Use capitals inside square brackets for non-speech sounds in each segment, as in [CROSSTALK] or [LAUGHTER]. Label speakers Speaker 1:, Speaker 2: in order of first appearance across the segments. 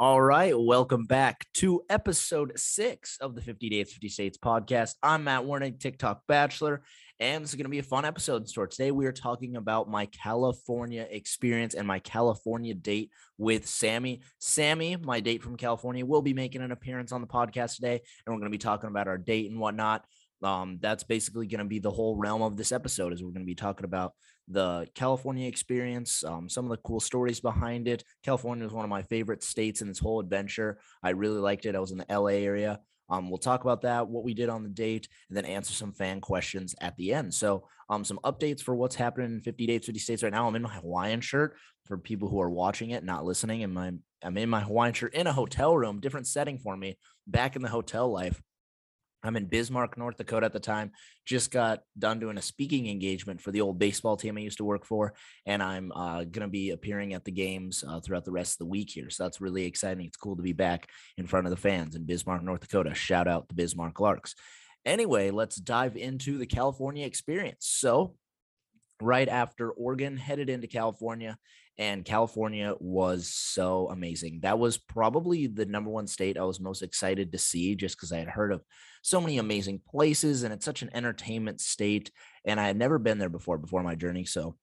Speaker 1: All right, welcome back to episode six of the 50 Dates, 50 States podcast. I'm Matt Warning, TikTok Bachelor, and this is going to be a fun episode in store. Today, we are talking about my California experience and my California date with Sami. Sami, my date from California, will be making an appearance on the podcast today, and we're going to be talking about our date and whatnot. Um, that's basically going to be the whole realm of this episode. Is we're going to be talking about the California experience, um, some of the cool stories behind it. California was one of my favorite states in this whole adventure. I really liked it. I was in the LA area. Um, we'll talk about that, what we did on the date, and then answer some fan questions at the end. So, um, some updates for what's happening in 50 dates, 50 states right now. I'm in my Hawaiian shirt for people who are watching it, not listening. And my I'm in my Hawaiian shirt in a hotel room, different setting for me, back in the hotel life. I'm in Bismarck, North Dakota at the time. Just got done doing a speaking engagement for the old baseball team I used to work for, and I'm uh, going to be appearing at the games uh, throughout the rest of the week here. So that's really exciting. It's cool to be back in front of the fans in Bismarck, North Dakota. Shout out the Bismarck Larks. Anyway, let's dive into the California experience. So, right after Oregon headed into California, and California was so amazing. That was probably the number one state I was most excited to see just because I had heard of so many amazing places and it's such an entertainment state. And I had never been there before, before my journey. So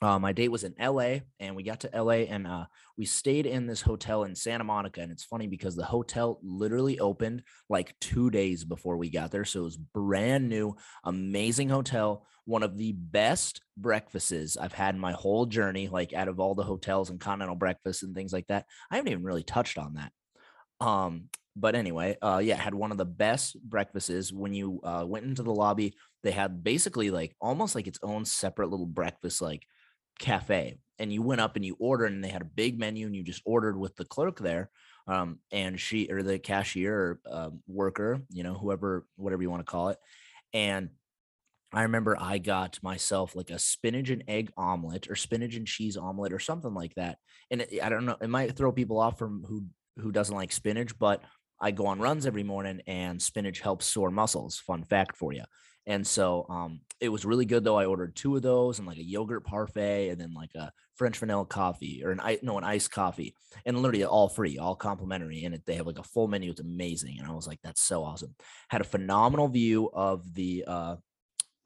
Speaker 1: uh, my date was in LA and we got to LA and uh, we stayed in this hotel in Santa Monica. And it's funny because the hotel literally opened like two days before we got there. So it was brand new, amazing hotel. One of the best breakfasts I've had in my whole journey, like out of all the hotels and continental breakfasts and things like that. I haven't even really touched on that. Um, but anyway, uh, yeah, had one of the best breakfasts. When you uh, went into the lobby, they had basically like almost like its own separate little breakfast, like cafe and you went up and you ordered and they had a big menu and you just ordered with the clerk there um, and she or the cashier or uh, worker you know whoever whatever you want to call it and i remember i got myself like a spinach and egg omelet or spinach and cheese omelet or something like that and it, i don't know it might throw people off from who who doesn't like spinach but i go on runs every morning and spinach helps sore muscles fun fact for you and so um, it was really good though. I ordered two of those and like a yogurt parfait and then like a French vanilla coffee or an no an iced coffee and literally all free, all complimentary. And it, they have like a full menu. It's amazing. And I was like, that's so awesome. Had a phenomenal view of the uh,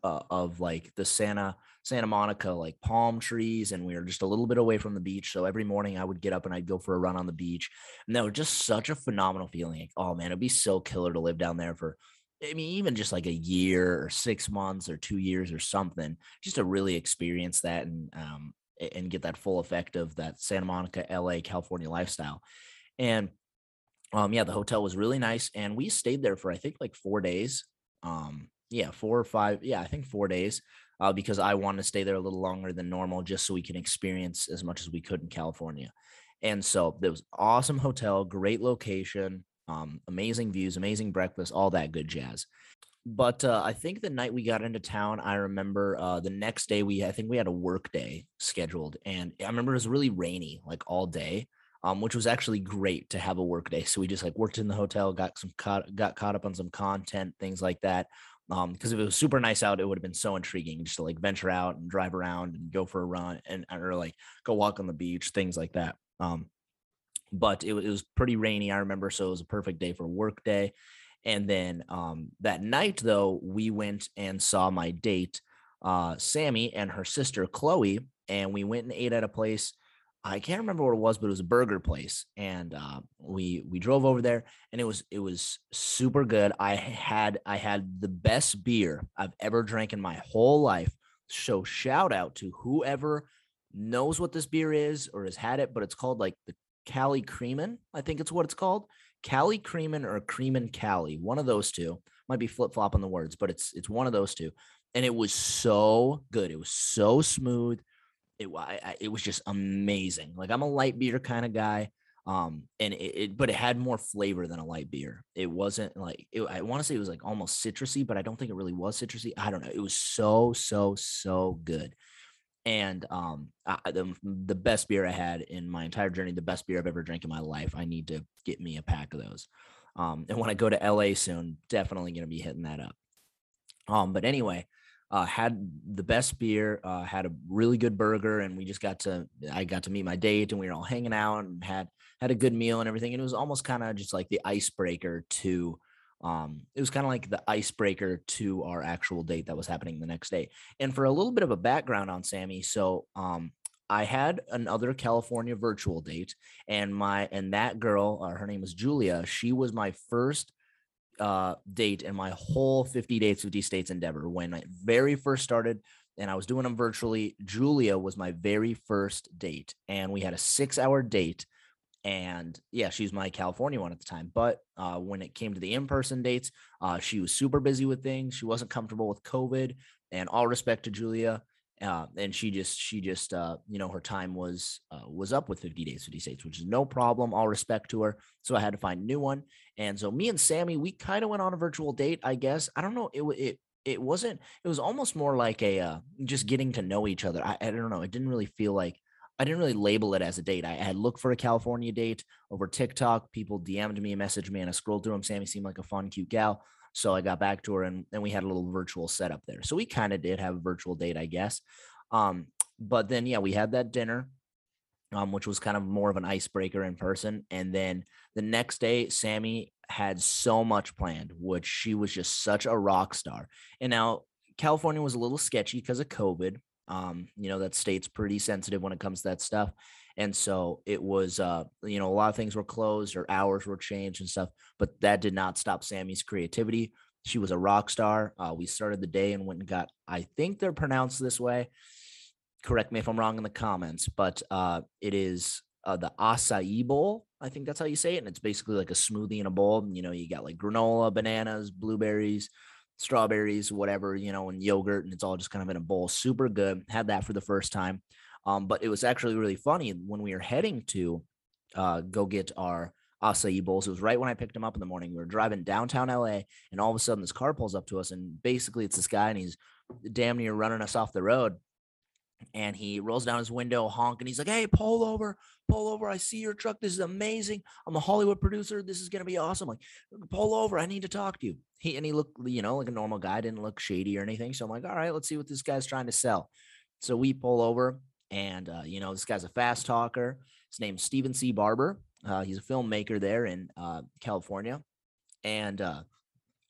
Speaker 1: uh, of like the Santa Santa Monica like palm trees, and we were just a little bit away from the beach. So every morning I would get up and I'd go for a run on the beach, and that was just such a phenomenal feeling. Like, oh man, it'd be so killer to live down there for I mean, even just like a year or six months or two years or something, just to really experience that and um, and get that full effect of that Santa Monica, LA, California lifestyle. And um, yeah, the hotel was really nice, and we stayed there for I think like four days. Um, yeah, four or five. Yeah, I think four days. Uh, because I wanted to stay there a little longer than normal, just so we can experience as much as we could in California. And so there was awesome hotel, great location, um, amazing views, amazing breakfast, all that good jazz. But uh, I think the night we got into town, I remember uh, the next day we I think we had a work day scheduled, and I remember it was really rainy like all day, um, which was actually great to have a work day. So we just like worked in the hotel, got some caught got caught up on some content, things like that. Um, because if it was super nice out, it would have been so intriguing just to like venture out and drive around and go for a run and or like go walk on the beach, things like that. Um, but it, it was pretty rainy. I remember, so it was a perfect day for work day. And then um, that night, though, we went and saw my date, uh, Sami, and her sister Chloe, and we went and ate at a place. I can't remember what it was, but it was a burger place, and uh, we we drove over there, and it was it was super good. I had I had the best beer I've ever drank in my whole life. So shout out to whoever knows what this beer is or has had it, but it's called like the Cali Creamin, I think it's what it's called. Cali Creamin or Creamin Cali, one of those two. Might be flip flop on the words, but it's it's one of those two. And it was so good. It was so smooth. It I, it was just amazing. Like I'm a light beer kind of guy, um, and it, it, but it had more flavor than a light beer. It wasn't like it, I want to say it was like almost citrusy, but I don't think it really was citrusy. I don't know. It was so so so good and um I, the, the best beer i had in my entire journey the best beer i've ever drank in my life i need to get me a pack of those um and when i go to la soon definitely going to be hitting that up um but anyway uh, had the best beer, uh, had a really good burger, and we just got to I got to meet my date, and we were all hanging out and had had a good meal and everything. And it was almost kind of just like the icebreaker to um, it was kind of like the icebreaker to our actual date that was happening the next day. And for a little bit of a background on Sami, so um, I had another California virtual date, and my and that girl, uh, her name was Julia. She was my first uh, date in my whole 50 dates, 50 states endeavor. When I very first started, and I was doing them virtually, Julia was my very first date, and we had a six-hour date. And yeah, she's my California one at the time. But uh, when it came to the in-person dates, uh, she was super busy with things. She wasn't comfortable with COVID. And all respect to Julia, uh, and she just she just uh, you know her time was uh, was up with 50 dates 50 states which is no problem all respect to her so i had to find a new one and so me and sami we kind of went on a virtual date i guess i don't know it it it wasn't it was almost more like a uh, just getting to know each other I, I don't know it didn't really feel like I didn't really label it as a date. I had looked for a California date over TikTok. People DM'd me, messaged me, and I scrolled through them. Sami seemed like a fun, cute gal. So I got back to her and, and we had a little virtual setup there. So we kind of did have a virtual date, I guess. Um, but then yeah, we had that dinner, um, which was kind of more of an icebreaker in person. And then the next day, Sami had so much planned, which she was just such a rock star. And now California was a little sketchy because of COVID. Um, you know, that state's pretty sensitive when it comes to that stuff. And so it was, uh, you know, a lot of things were closed or hours were changed and stuff, but that did not stop Sami's creativity. She was a rock star. Uh, we started the day and went and got, I think they're pronounced this way. Correct me if I'm wrong in the comments, but uh, it is uh, the acai bowl. I think that's how you say it. And it's basically like a smoothie in a bowl. You know, you got like granola, bananas, blueberries, strawberries, whatever, you know, and yogurt. And it's all just kind of in a bowl. Super good. Had that for the first time. Um, but it was actually really funny when we were heading to uh, go get our acai bowls. It was right when I picked him up in the morning. We were driving downtown LA, and all of a sudden this car pulls up to us, and basically it's this guy, and he's damn near running us off the road. And he rolls down his window, honk, and he's like, "Hey, pull over, pull over! I see your truck. This is amazing. I'm a Hollywood producer. This is gonna be awesome. Like, pull over. I need to talk to you." He and he looked, you know, like a normal guy. Didn't look shady or anything. So I'm like, "All right, let's see what this guy's trying to sell." So we pull over and, uh, you know, this guy's a fast talker. His name's Steven C. Barber. Uh, he's a filmmaker there in uh, California. And, uh,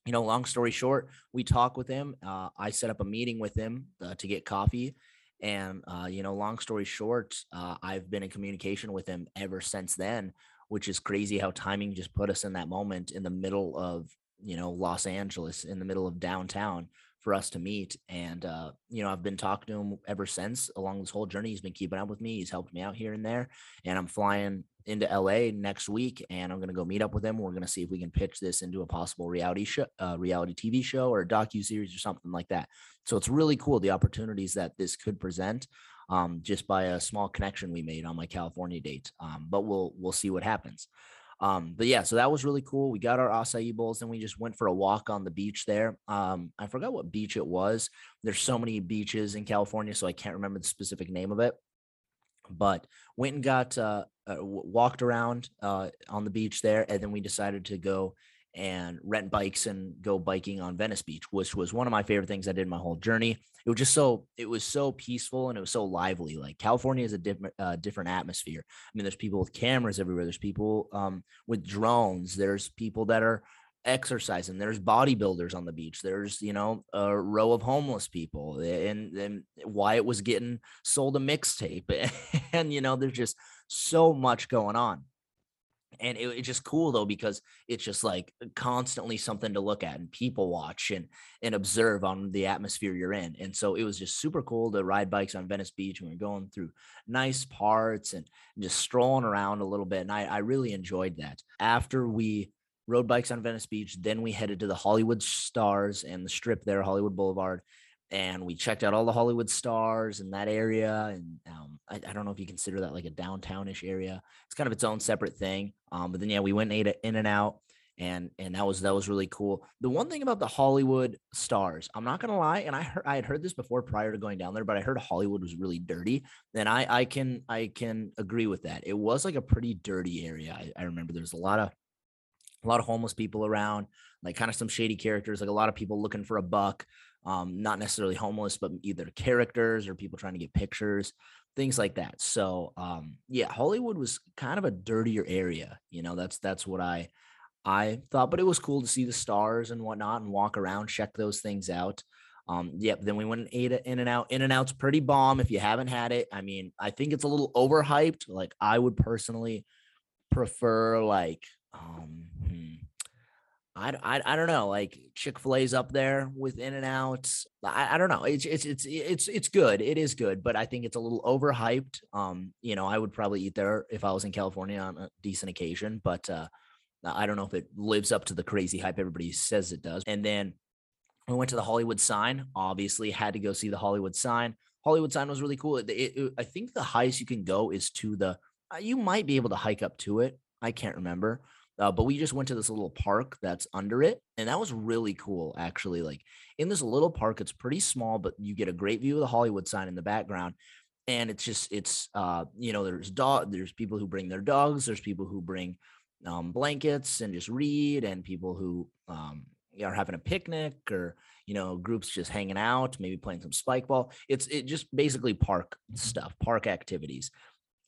Speaker 1: you know, long story short, we talk with him. Uh, I set up a meeting with him uh, to get coffee. And, uh, you know, long story short, uh, I've been in communication with him ever since then, which is crazy how timing just put us in that moment in the middle of, you know, Los Angeles, in the middle of downtown for us to meet. And uh, you know, I've been talking to him ever since along this whole journey. He's been keeping up with me. He's helped me out here and there. And I'm flying into LA next week, and I'm gonna go meet up with him. We're gonna see if we can pitch this into a possible reality show, uh, reality TV show, or a docu series or something like that. So it's really cool the opportunities that this could present. Um, just by a small connection we made on my California date. Um, but we'll we'll see what happens. Um, but yeah, so that was really cool. We got our acai bowls, and we just went for a walk on the beach there. Um, I forgot what beach it was. There's so many beaches in California, so I can't remember the specific name of it. But went and got uh, uh, walked around uh, on the beach there, and then we decided to go and rent bikes and go biking on Venice Beach, which was one of my favorite things I did my whole journey. It was just so it was so peaceful and it was so lively. Like California is a different uh, different atmosphere. I mean, there's people with cameras everywhere. There's people um, with drones. There's people that are exercising. There's bodybuilders on the beach. There's you know a row of homeless people, and and Wyatt was getting sold a mixtape, [LAUGHS] and you know there's just so much going on and it, it's just cool though because it's just like constantly something to look at and people watch and and observe on the atmosphere you're in and so it was just super cool to ride bikes on venice beach and we are going through nice parts and just strolling around a little bit and i, I really enjoyed that. After we rode bikes on venice beach then we headed to the hollywood stars and the strip there hollywood boulevard and we checked out all the Hollywood stars in that area. And um, I, I, don't know if you consider that like a downtownish area. It's kind of its own separate thing. Um, but then yeah, we went and in and out, and and that was that was really cool. The one thing about the Hollywood stars, I'm not gonna lie, and I heard I had heard this before prior to going down there, but I heard Hollywood was really dirty. And I I can I can agree with that. It was like a pretty dirty area. I, I remember there's a lot of a lot of homeless people around, like kind of some shady characters, like a lot of people looking for a buck um, not necessarily homeless, but either characters or people trying to get pictures, things like that. So um, yeah, Hollywood was kind of a dirtier area. You know, that's that's what I I thought, but it was cool to see the stars and whatnot and walk around, check those things out. Um, yep. Then we went and ate it in and out. In and out's pretty bomb. If you haven't had it, I mean, I think it's a little overhyped. Like I would personally prefer like um hmm, I, I, I don't know like chick-fil-a's up there with in and out I, I don't know it's, it's it's it's it's good it is good but i think it's a little overhyped um you know i would probably eat there if i was in california on a decent occasion but uh i don't know if it lives up to the crazy hype everybody says it does and then we went to the hollywood sign obviously had to go see the hollywood sign. Hollywood sign was really cool it, it, it, i think the highest you can go is to the uh, you might be able to hike up to it i can't remember uh, but we just went to this little park that's under it, and that was really cool. Actually, like in this little park, it's pretty small, but you get a great view of the Hollywood sign in the background. And it's just it's uh you know there's dog there's people who bring their dogs there's people who bring um, blankets and just read and people who um, are having a picnic or you know groups just hanging out maybe playing some spike ball it's it just basically park stuff park activities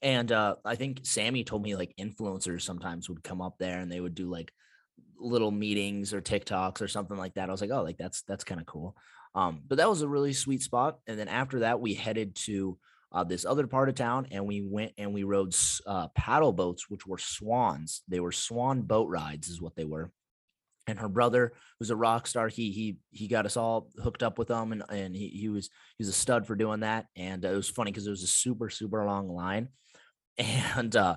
Speaker 1: and uh, I think Sami told me like influencers sometimes would come up there and they would do like little meetings or TikToks or something like that. I was like, oh, like that's that's kind of cool. Um, but that was a really sweet spot. And then after that, we headed to uh, this other part of town and we went and we rode uh, paddle boats, which were swans. They were swan boat rides, is what they were. And her brother, who's a rock star, he he he got us all hooked up with them, and and he he was he was a stud for doing that. And uh, it was funny because it was a super super long line, and uh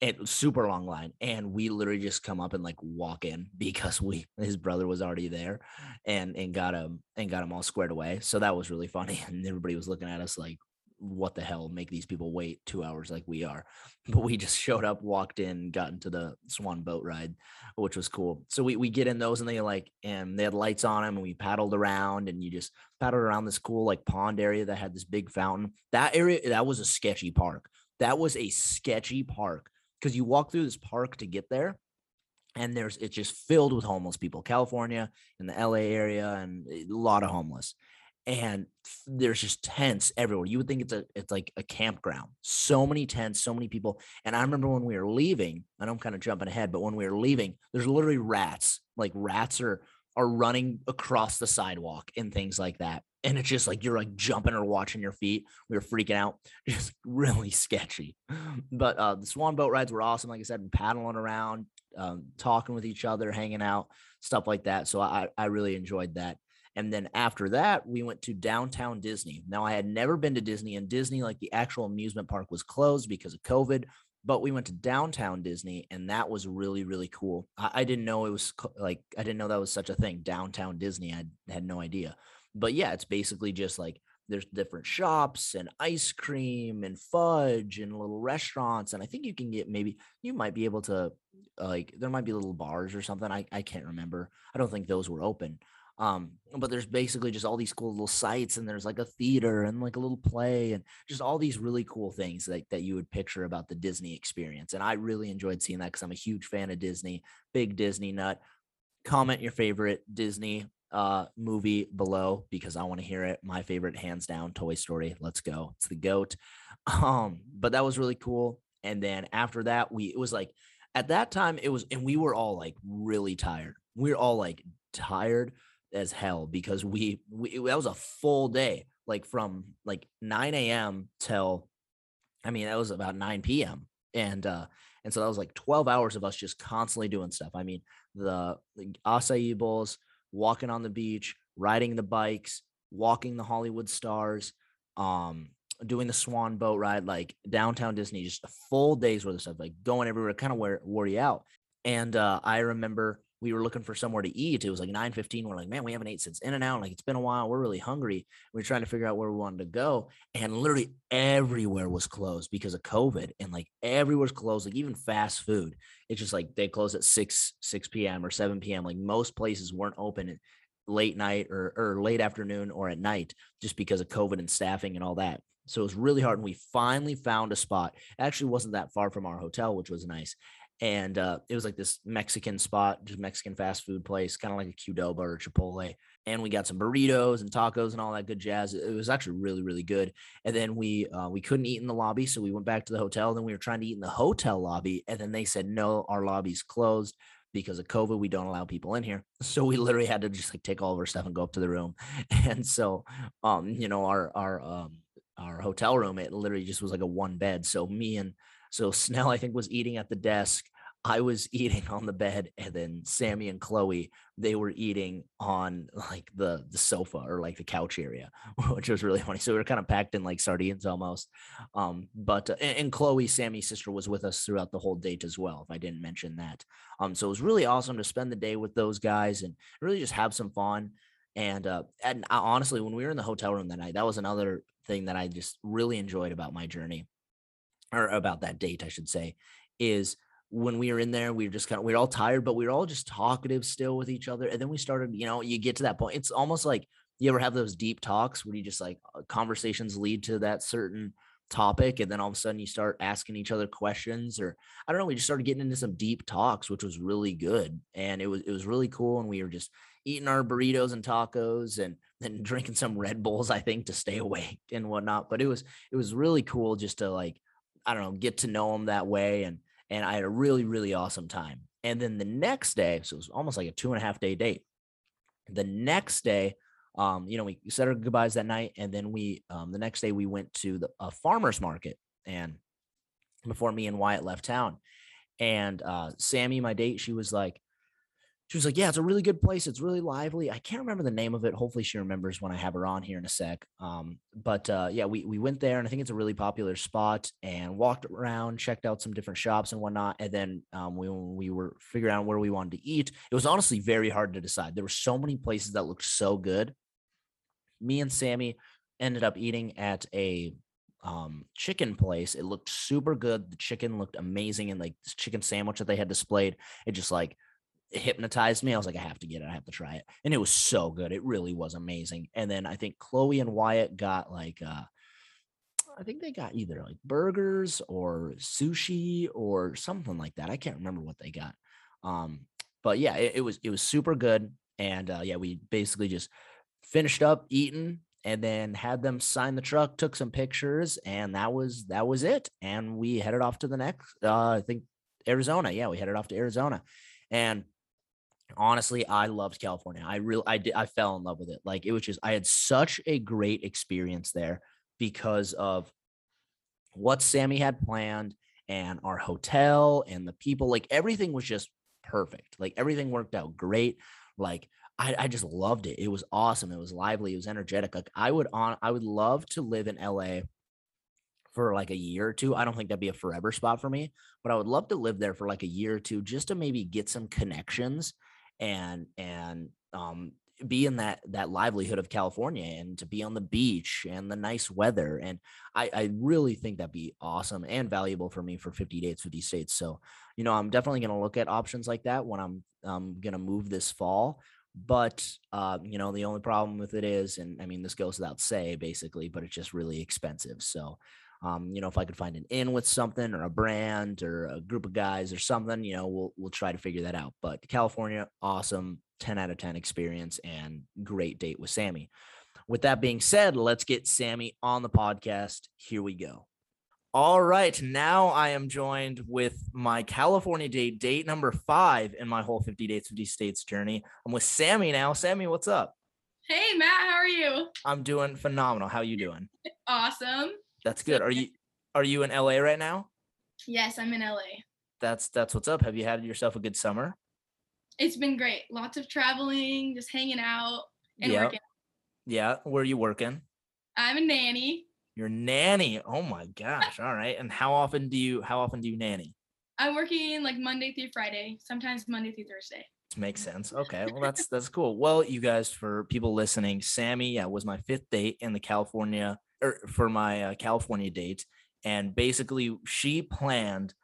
Speaker 1: it super long line and we literally just come up and like walk in because we his brother was already there and and got him and got him all squared away. So that was really funny [LAUGHS] and everybody was looking at us like what the hell make these people wait two hours like we are? [LAUGHS] But we just showed up walked in got into the swan boat ride which was cool. So we, we get in those and they like and they had lights on them and we paddled around and you just paddled around this cool like pond area that had this big fountain. That area that was a sketchy park that was a sketchy park because you walk through this park to get there and there's it's just filled with homeless people california and the la area and a lot of homeless and there's just tents everywhere. You would think it's a it's like a campground. So many tents so many people and i remember when we were leaving and i'm kind of jumping ahead but when we were leaving there's literally rats like rats are are running across the sidewalk and things like that and it's just like you're like jumping or watching your feet. We were freaking out, [LAUGHS] just really sketchy. But uh, the swan boat rides were awesome. Like I said, paddling around, um, talking with each other, hanging out, stuff like that. So I I really enjoyed that. And then after that, we went to downtown Disney. Now I had never been to Disney, and Disney, like the actual amusement park, was closed because of COVID. But we went to downtown Disney, and that was really really cool. I, I didn't know it was like I didn't know that was such a thing. Downtown Disney, I had no idea but yeah, it's basically just like there's different shops and ice cream and fudge and little restaurants. And I think you can get maybe you might be able to like there might be little bars or something. I, I can't remember. I don't think those were open. Um, but there's basically just all these cool little sites and there's like a theater and like a little play and just all these really cool things that, that you would picture about the Disney experience. And I really enjoyed seeing that because I'm a huge fan of Disney, big Disney nut. Comment your favorite Disney uh movie below because I want to hear it. My favorite hands down Toy Story. Let's go. It's the goat. [LAUGHS] Um but that was really cool. And then after that we it was like at that time it was and we were all like really tired. We were all like tired as hell because we, we that was a full day like from like 9 a.m. till I mean that was about 9 p.m. and uh and so that was like 12 hours of us just constantly doing stuff. I mean the, the acai bowls walking on the beach, riding the bikes, walking the Hollywood stars, um, doing the swan boat ride, like downtown Disney, just a full day's worth of stuff, like going everywhere, kind of where wore you out. And uh, I remember we were looking for somewhere to eat. It was like 9 15. We're like, man, we haven't ate since in and out. Like it's been a while. We're really hungry. We are trying to figure out where we wanted to go. And literally everywhere was closed because of COVID. And like everywhere's closed, like even fast food. It's just like they close at 6, 6 p.m. or 7 p.m. Like most places weren't open late night or, or late afternoon or at night just because of COVID and staffing and all that. So it was really hard. And we finally found a spot. It actually wasn't that far from our hotel, which was nice and uh, it was like this Mexican spot, just Mexican fast food place, kind of like a Qdoba or Chipotle. And we got some burritos and tacos and all that good jazz. It was actually really, really good. And then we uh, we couldn't eat in the lobby, so we went back to the hotel. Then we were trying to eat in the hotel lobby, and then they said no, our lobby's closed because of COVID. We don't allow people in here, so we literally had to just like take all of our stuff and go up to the room. [LAUGHS] And so, um, you know, our our um our hotel room, it literally just was like a one bed. So me and so [LAUGHS] Snell, I think, was eating at the desk. I was [LAUGHS] eating on the bed, and then Sami and Chloe, they were eating on like the the sofa or like the couch area, [LAUGHS] which was really funny. So we were kind of packed in like sardines almost. Um, but uh, and, and Chloe, Sami's sister, was with us throughout the whole date as well. If I didn't mention that, um, so it was really awesome to spend the day with those guys and really just have some fun. And uh, and uh, honestly, when we were in the hotel room that night, that was another thing that I just really enjoyed about my journey, or about that date, I should say, is when we were in there, we were just kind of we were all tired, but we were all just talkative still with each other. And then we started, you know, you get to that point. It's almost like you ever have those deep talks where you just like uh, conversations lead to that certain topic and then all of a sudden you start asking each other questions or I don't know we just started getting into some deep talks which was really good and it was it was really cool and we were just eating our burritos and tacos and then [LAUGHS] drinking some Red Bulls I think to stay [LAUGHS] awake and whatnot but it was it was really cool just to like I don't know get to know them that way and and I had a really, really awesome time. And then the next day, so it was almost like a two and a half day date. The next day, um, you know, we said our goodbyes that night, and then we, um, the next day, we went to the a farmers market, and before me and Wyatt left town, and uh, Sami, my date, she was like, she was like, "Yeah, it's a really good place. It's really lively. I can't remember the name of it. Hopefully, she remembers when I have her on here in a sec. Um, but uh, yeah, we we went there, and I think it's a really popular spot. And walked around, checked out some different shops and whatnot. And then um, we we were figuring out where we wanted to eat. It was honestly very hard to decide. There were so many places that looked so good. Me and Sami ended up eating at a um, chicken place. It looked super good. The chicken looked amazing, and like this chicken sandwich that they had displayed, it just like hypnotized me. I was like, I have to get it. I have to try it. And it was so good. It really was amazing. And then I think Chloe and Wyatt got like uh I think they got either like burgers or sushi or something like that. I can't remember what they got. Um, but yeah, it, it was it was super good. And uh yeah, we basically just finished up eating and then had them sign the truck, took some pictures, and that was that was it. And we headed off to the next uh I think Arizona. Yeah, we headed off to Arizona. And honestly i loved california. I really i did i fell in love with it. Like it was just i had such a great experience there because of what sami had planned and our hotel and the people. Like everything was just perfect. Like everything worked out great. Like I, I just loved it. It was awesome. It was lively. It was energetic. Like i would on i would love to live in la for like a year or two. I don't think that'd be a forever spot for me, but I would love to live there for like a year or two just to maybe get some connections and and um, be in that that livelihood of California and to be on the beach and the nice weather. And I, I really think that'd be awesome and valuable for me for 50 dates, 50 states. So, you know, I'm definitely going to look at options like that when I'm I'm going to move this fall. But uh, you know, the only problem with it is, and I mean, this goes without say, basically, but it's just really expensive. So um, you know, if I could find an in with something or a brand or a group of guys or something, you know, we'll we'll try to figure that out. But California, awesome, 10 out of 10 experience and great date with Sami. With that being said, let's get Sami on the podcast. Here we go. All right, now I am joined with my California date, date number five in my whole 50 dates, 50 states journey. I'm with Sami now. Sami, what's up?
Speaker 2: Hey Matt, how are you?
Speaker 1: I'm doing phenomenal. How you doing? [LAUGHS]
Speaker 2: Awesome.
Speaker 1: That's good. Are you are you in LA right now?
Speaker 2: Yes, I'm in LA.
Speaker 1: That's that's what's up. Have you had yourself a good summer?
Speaker 2: It's been great. Lots of traveling, just hanging out and
Speaker 1: yeah.
Speaker 2: working.
Speaker 1: Yeah. Where are you working?
Speaker 2: I'm a nanny.
Speaker 1: Your nanny. Oh my gosh. All right. And how often do you how often do you nanny?
Speaker 2: I'm working like Monday through Friday, sometimes Monday through Thursday.
Speaker 1: Makes sense. Okay. Well, that's [LAUGHS] that's cool. Well, you guys, for people listening, Sami, yeah, was my fifth date in the California or for my uh, California date, and basically she planned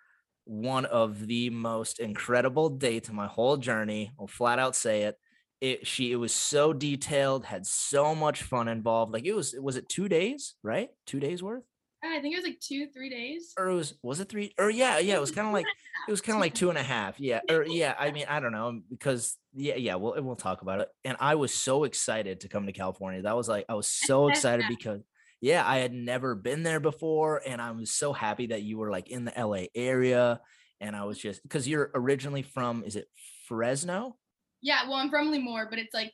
Speaker 1: one of the most incredible dates of my whole journey. I'll flat out say it. It she it was so detailed, had so much fun involved. Like it was was it two days, right? Two days worth.
Speaker 2: I think it was like two, three days.
Speaker 1: Or it was was it three? Or yeah, yeah, it was kind of like it was kind of like two and a half. Yeah. [LAUGHS] Or yeah, I mean, I don't know because yeah, yeah, we'll we'll talk about it. And I was so excited to come to California. That was like I was so excited [LAUGHS] because yeah, I had never been there before, and I was so happy that you were like in the LA area. And I was just because you're originally from is it Fresno?
Speaker 2: Yeah, well, I'm from Lemoore, but it's like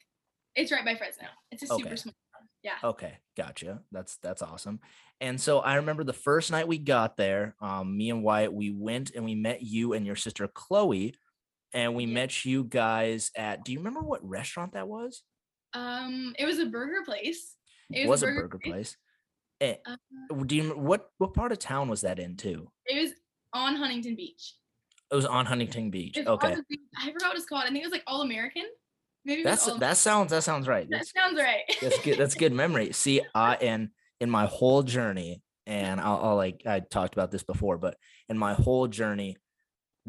Speaker 2: it's right by Fresno. It's a super
Speaker 1: Okay.
Speaker 2: small. town. Yeah.
Speaker 1: Okay, gotcha. That's that's awesome. And so I remember the first night we got there, um, me and Wyatt, we went and we met you and your sister Chloe, and we
Speaker 2: Yeah.
Speaker 1: met you guys at. Do you remember what restaurant that was?
Speaker 2: Um, it was a burger place.
Speaker 1: It was, a burger place. Eh,
Speaker 2: Uh,
Speaker 1: do you what what part of town was that in too?
Speaker 2: it was on Huntington Beach.
Speaker 1: It was on Huntington Beach.
Speaker 2: It's
Speaker 1: Okay,
Speaker 2: I forgot what it's called. I think it was like All American. Maybe
Speaker 1: that's
Speaker 2: All
Speaker 1: that sounds that sounds right.
Speaker 2: That
Speaker 1: That's,
Speaker 2: sounds right.
Speaker 1: that's good. That's good memory. See, I [LAUGHS] and in my whole journey, and I'll, I'll like I talked about this before, but in my whole journey,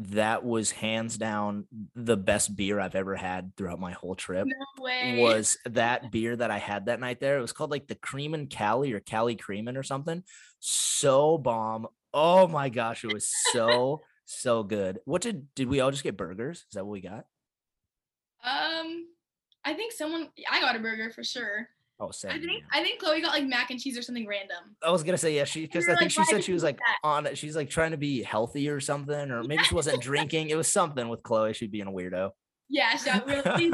Speaker 1: that was hands down the best beer I've ever had throughout my whole trip.
Speaker 2: no way.
Speaker 1: Was that beer that I had that night there? It was called like the Cream and Cali or Cali Creamin' or something. So bomb. Oh my gosh, it was so so good. What did did we all just get burgers? Is that what we got?
Speaker 2: um, I think someone. I got a burger for sure.
Speaker 1: Oh,
Speaker 2: I think
Speaker 1: yeah.
Speaker 2: I think Chloe got like mac and cheese or something random.
Speaker 1: I was gonna say yeah, she because I think
Speaker 2: like,
Speaker 1: she said she was like
Speaker 2: that?"
Speaker 1: on it. She's like trying to be healthy or something, or maybe she wasn't [LAUGHS] drinking. It was something with Chloe. She'd being a weirdo.
Speaker 2: Yeah, she got really.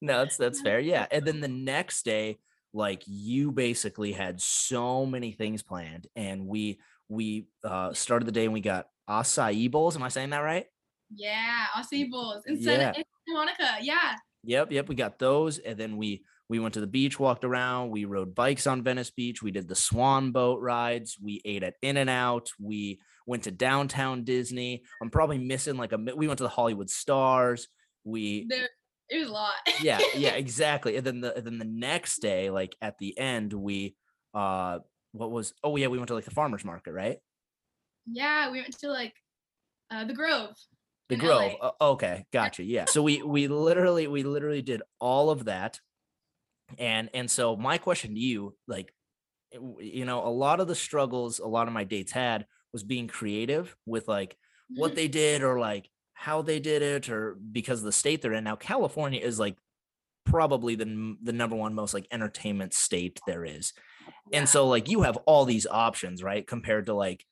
Speaker 1: no, that's that's [LAUGHS] fair. Yeah. And then the next day, like you basically had so many things planned, and we we uh started the day and we got acai bowls. Am I saying that right?
Speaker 2: yeah, acai bowls in
Speaker 1: Yeah.
Speaker 2: Santa Monica. Yeah.
Speaker 1: Yep, yep. We got those, and then we we went to the beach, walked around. We rode bikes on Venice Beach. We did the Swan boat rides. We ate at In and Out. We went to downtown Disney. I'm probably missing like a. We went to the Hollywood Stars. We
Speaker 2: There, it was a lot.
Speaker 1: yeah yeah [LAUGHS] exactly. And then the and then the next day, like at the end, we uh what was oh yeah we went to like the farmers market right
Speaker 2: yeah, we went to like uh, the Grove.
Speaker 1: the grove okay gotcha yeah so we we literally we literally did all of that and and so my question to you like eh, you know a lot of the struggles a lot of my dates had was being creative with like what mm-hmm. they did or like how they did it or because of the state they're in. Now california is like probably the the number one most like entertainment state there is.
Speaker 2: Yeah.
Speaker 1: and so like you have all these options right compared to like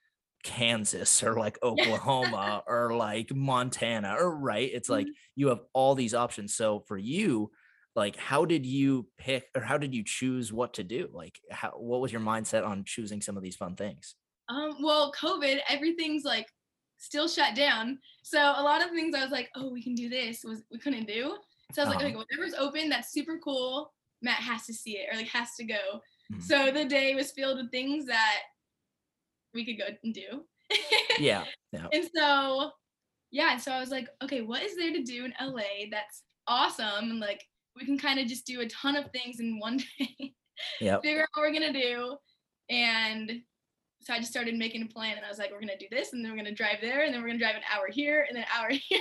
Speaker 1: kansas or like [LAUGHS] oklahoma or like montana or right it's like mm-hmm. you have all these options. So for you like how did you pick or how did you choose what to do like how what was your mindset on choosing some of these fun things
Speaker 2: Um, well, COVID, everything's like still shut down. So a lot of things I was like, oh, we can do this was we couldn't do. So I was like,
Speaker 1: Uh-huh.
Speaker 2: okay, whatever's open, that's super cool. Matt has to see it or like has to go.
Speaker 1: Mhm.
Speaker 2: So the day was filled with things that we could go and do.
Speaker 1: yeah yeah [LAUGHS]
Speaker 2: And so, yeah, and so I was like, okay, what is there to do in LA that's awesome? And like, we can kind of just do a ton of things in one [LAUGHS] day,
Speaker 1: Yep.
Speaker 2: figure out what we're gonna do. And so I just started making a plan and I was like, we're gonna do this, and then we're gonna drive there, and then we're gonna drive an hour here, and then an hour [LAUGHS] here.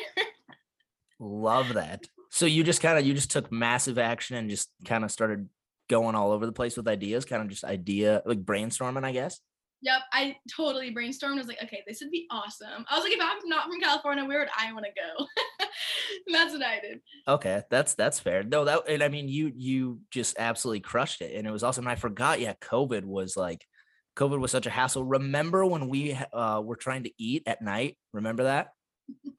Speaker 1: love that so you just kind of you just took massive action and just kind of started going all over the place with ideas kind of just idea like brainstorming i guess
Speaker 2: yep, I totally brainstormed. I was like, okay, this would be awesome. I was like, if I'm not from California, where would I want to go? [LAUGHS] that's what I did.
Speaker 1: Okay, that's that's fair. No, that and I mean you you just absolutely crushed it, and it was awesome. And I forgot, yeah, COVID was like, COVID was such a hassle. Remember when we uh were trying to eat at night? Remember that [LAUGHS]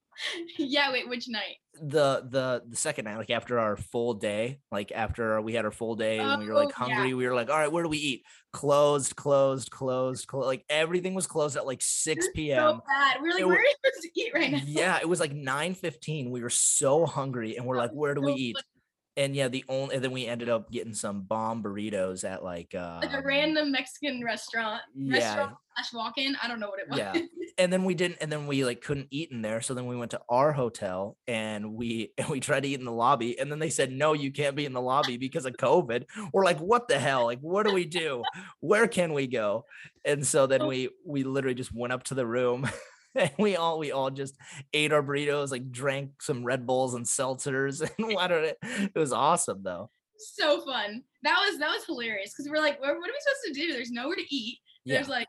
Speaker 2: yeah, wait, which night?
Speaker 1: the the the second night, like after our full day, like after we had our full day, and we were like
Speaker 2: Oh, yeah.
Speaker 1: hungry. We were like, all right, where do we eat? Closed, closed, closed, closed. Like everything was closed at like six p.m.
Speaker 2: So bad. We were like,
Speaker 1: It
Speaker 2: where are you [LAUGHS] supposed to eat right now?
Speaker 1: yeah, it was like nine fifteen. We were so hungry, and we're like, where do we eat?
Speaker 2: funny.
Speaker 1: and yeah, the only and then we ended up getting some bomb burritos at like uh
Speaker 2: like a random Mexican restaurant.
Speaker 1: yeah
Speaker 2: Restaurant slash walk-in. I don't know what it was.
Speaker 1: Yeah. [LAUGHS] and then we didn't and then we like couldn't eat in there so then we went to our hotel and we [LAUGHS] and we tried to eat in the lobby and then they said no you can't be in the lobby because of covid we're like what the hell like what do we do where can we go and so then
Speaker 2: Oh.
Speaker 1: we we literally just went up to the room [LAUGHS] and we all we all just ate our burritos like drank some red bulls and seltzers and what it it was awesome though
Speaker 2: so fun. That was that was hilarious because we're like, what, what are we supposed to do? There's nowhere to eat.
Speaker 1: Yeah.
Speaker 2: There's like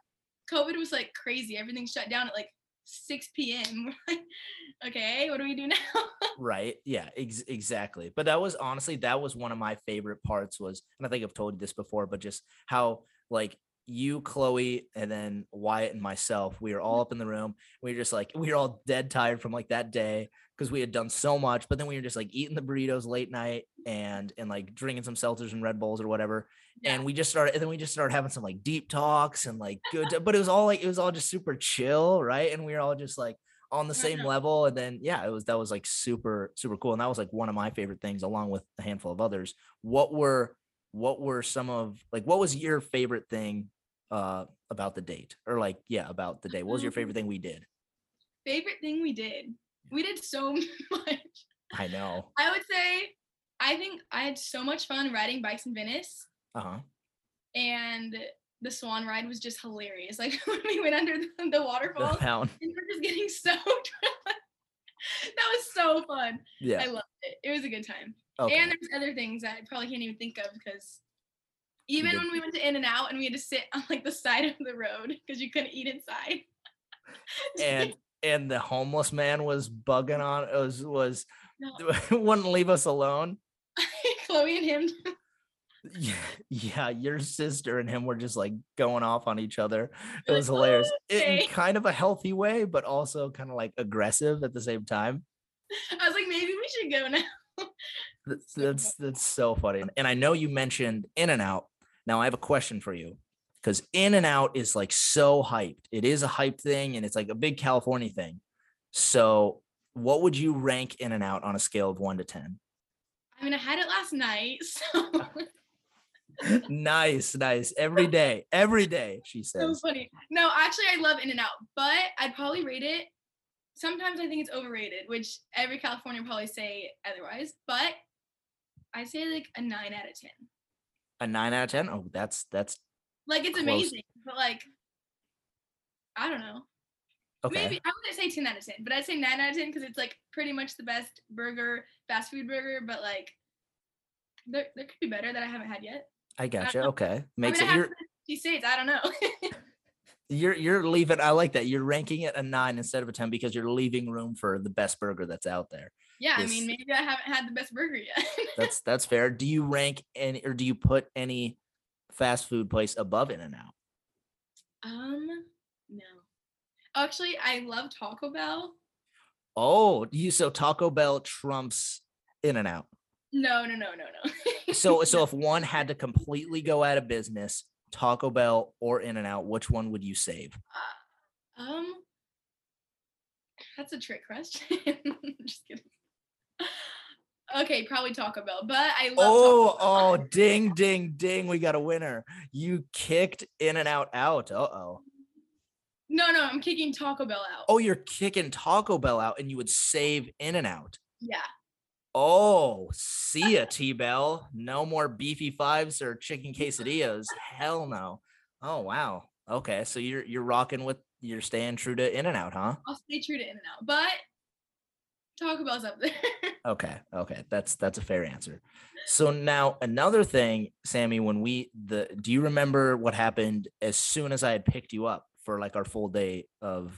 Speaker 2: COVID was like crazy. Everything shut down at like 6 p.m. [LAUGHS] Like, okay, what do we do now? [LAUGHS]
Speaker 1: right yeah ex- exactly but that was honestly that was one of my favorite parts was and i think i've told you this before but just how like you chloe and then wyatt and myself we were all mm-hmm. up in the room we were just like we were all dead tired from like that day because we had done so much but then we were just like eating the burritos late night and and like drinking some seltzers and red bulls or whatever and we just started and then we just started having some like deep talks and like good but it was all like it was all just super chill right? And we were all just like on the same level and then yeah it was that was like super super cool and that was like one of my favorite things along with a handful of others. What were what were some of like what was your favorite thing uh about the date? Or like yeah about the day. What was your
Speaker 2: Um,
Speaker 1: favorite thing we did?
Speaker 2: Favorite thing we did. We did so [LAUGHS] much.
Speaker 1: i know
Speaker 2: I would say I think I had so much fun riding bikes in Venice
Speaker 1: uh-huh
Speaker 2: and the swan ride was just hilarious. Like [LAUGHS] when we went under the, the
Speaker 1: the
Speaker 2: waterfall
Speaker 1: pound
Speaker 2: and we're just getting [LAUGHS] soaked. that was so fun.
Speaker 1: yeah
Speaker 2: I loved it. It was a good time.
Speaker 1: okay.
Speaker 2: And there's other things that I probably can't even think of because even when we went to In and Out and we had to sit on like the side of the road because you couldn't eat inside.
Speaker 1: and and the homeless man was bugging on was was
Speaker 2: No. [LAUGHS]
Speaker 1: wouldn't leave us alone. [LAUGHS]
Speaker 2: Chloe and him.
Speaker 1: yeah, yeah your sister and him were just like going off on each other. [LAUGHS] It
Speaker 2: Like,
Speaker 1: was hilarious.
Speaker 2: "Oh,
Speaker 1: in kind of a healthy way but also kind of like aggressive at the same time.
Speaker 2: I was like, maybe we should go now.
Speaker 1: that's that's, that's so funny and i know you mentioned in and out. Now i have a question for you because in and out is like so hyped it is a hype thing and it's like a big california thing so what would you rank in and out on a scale of 1 to 10
Speaker 2: I mean, I had it last night, [LAUGHS] so [LAUGHS]
Speaker 1: nice, nice. Every [LAUGHS] day, every day, she says.
Speaker 2: so funny. No, actually, I love In and Out, but I'd probably rate it. Sometimes I think it's overrated, which every Californian probably say otherwise. But I say like a nine out of ten.
Speaker 1: A nine out of ten. Oh, that's that's
Speaker 2: Like it's
Speaker 1: Close.
Speaker 2: amazing, but like I don't know.
Speaker 1: okay.
Speaker 2: Maybe I wouldn't say ten out of ten, but I'd say nine out of ten because it's like pretty much the best burger, fast food burger. But like there, there could be better that I haven't had yet.
Speaker 1: I gotcha.
Speaker 2: know.
Speaker 1: Okay,
Speaker 2: I
Speaker 1: makes
Speaker 2: mean, I
Speaker 1: it you're
Speaker 2: to states. I don't know. [LAUGHS]
Speaker 1: you're you're leaving. I like that. You're ranking it a nine instead of a ten because you're leaving room for the best burger that's out there.
Speaker 2: yeah, I mean, maybe I haven't had the best burger yet. [LAUGHS]
Speaker 1: That's that's fair. Do you rank any or do you put any fast food place above In and Out?
Speaker 2: um, no. Actually, I love Taco Bell.
Speaker 1: Oh, you so Taco Bell trumps In and Out.
Speaker 2: No, no, no, no, no. [LAUGHS]
Speaker 1: So so if one had to completely go out of business, Taco Bell or In and Out, which one would you save?
Speaker 2: um, that's a trick question. [LAUGHS] Just kidding. Okay, probably Taco Bell, but I love.
Speaker 1: Oh, oh, ding, ding, ding. We got a winner. You kicked In and Out out. Uh oh.
Speaker 2: No, no, I'm kicking Taco Bell out.
Speaker 1: Oh, you're kicking Taco Bell out and you would save In and Out.
Speaker 2: Yeah.
Speaker 1: Oh, see ya, [LAUGHS] T Bell. No more beefy fives or chicken quesadillas. Hell no. Oh wow. Okay, so you're you're rocking with you're staying true to In and Out, huh?
Speaker 2: I'll stay true to In and Out, but Taco Bell's up there.
Speaker 1: Okay, okay, that's that's a fair answer. So now another thing, Sami, when we the do you remember what happened as soon as I had picked you up for like our full day of